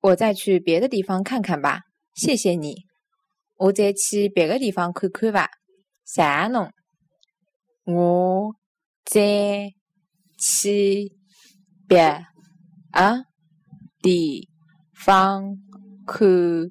我再去别的地方看看吧，谢谢你。我再去别的地方看看吧，谢谢侬。我再去别个地方看